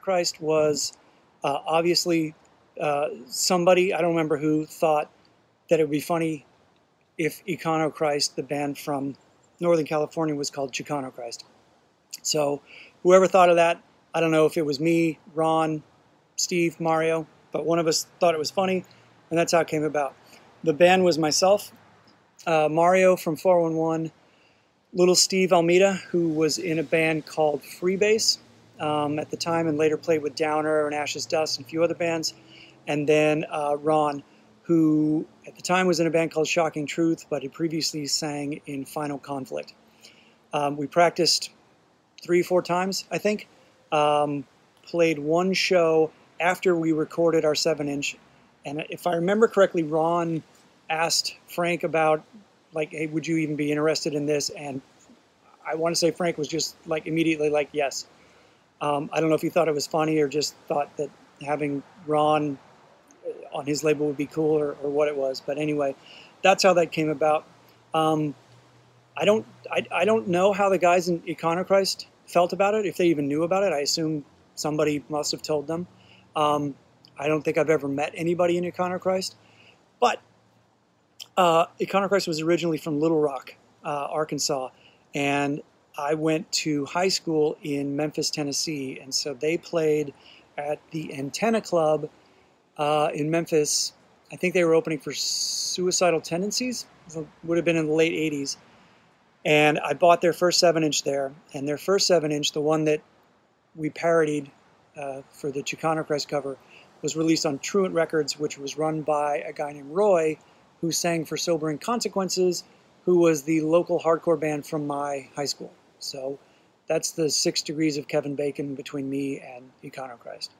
Christ was uh, obviously uh, somebody, I don't remember who, thought that it would be funny if Econochrist, the band from Northern California, was called Chicano Christ. So whoever thought of that, I don't know if it was me, Ron, Steve, Mario, but one of us thought it was funny, and that's how it came about. The band was myself, uh, Mario from 411, little Steve Almeida, who was in a band called Freebase, um, at the time and later played with Downer and Ashes Dust and a few other bands. And then uh, Ron, who at the time was in a band called Shocking Truth, but he previously sang in Final Conflict. Um, we practiced three, four times, I think. Um, played one show after we recorded our seven inch. And if I remember correctly, Ron asked Frank about, like, hey, would you even be interested in this? And I want to say Frank was just like immediately like, yes. Um, I don't know if you thought it was funny or just thought that having Ron on his label would be cool or, or what it was. But anyway, that's how that came about. Um, I don't I, I don't know how the guys in Econochrist felt about it, if they even knew about it. I assume somebody must have told them. Um, I don't think I've ever met anybody in Econochrist, but uh, Econochrist was originally from Little Rock, uh, Arkansas, and I went to high school in Memphis, Tennessee, and so they played at the Antenna Club uh, in Memphis. I think they were opening for Suicidal Tendencies. Would have been in the late '80s, and I bought their first seven-inch there. And their first seven-inch, the one that we parodied uh, for the Chicano Christ cover, was released on Truant Records, which was run by a guy named Roy, who sang for Sobering Consequences, who was the local hardcore band from my high school. So that's the six degrees of Kevin Bacon between me and Econochrist.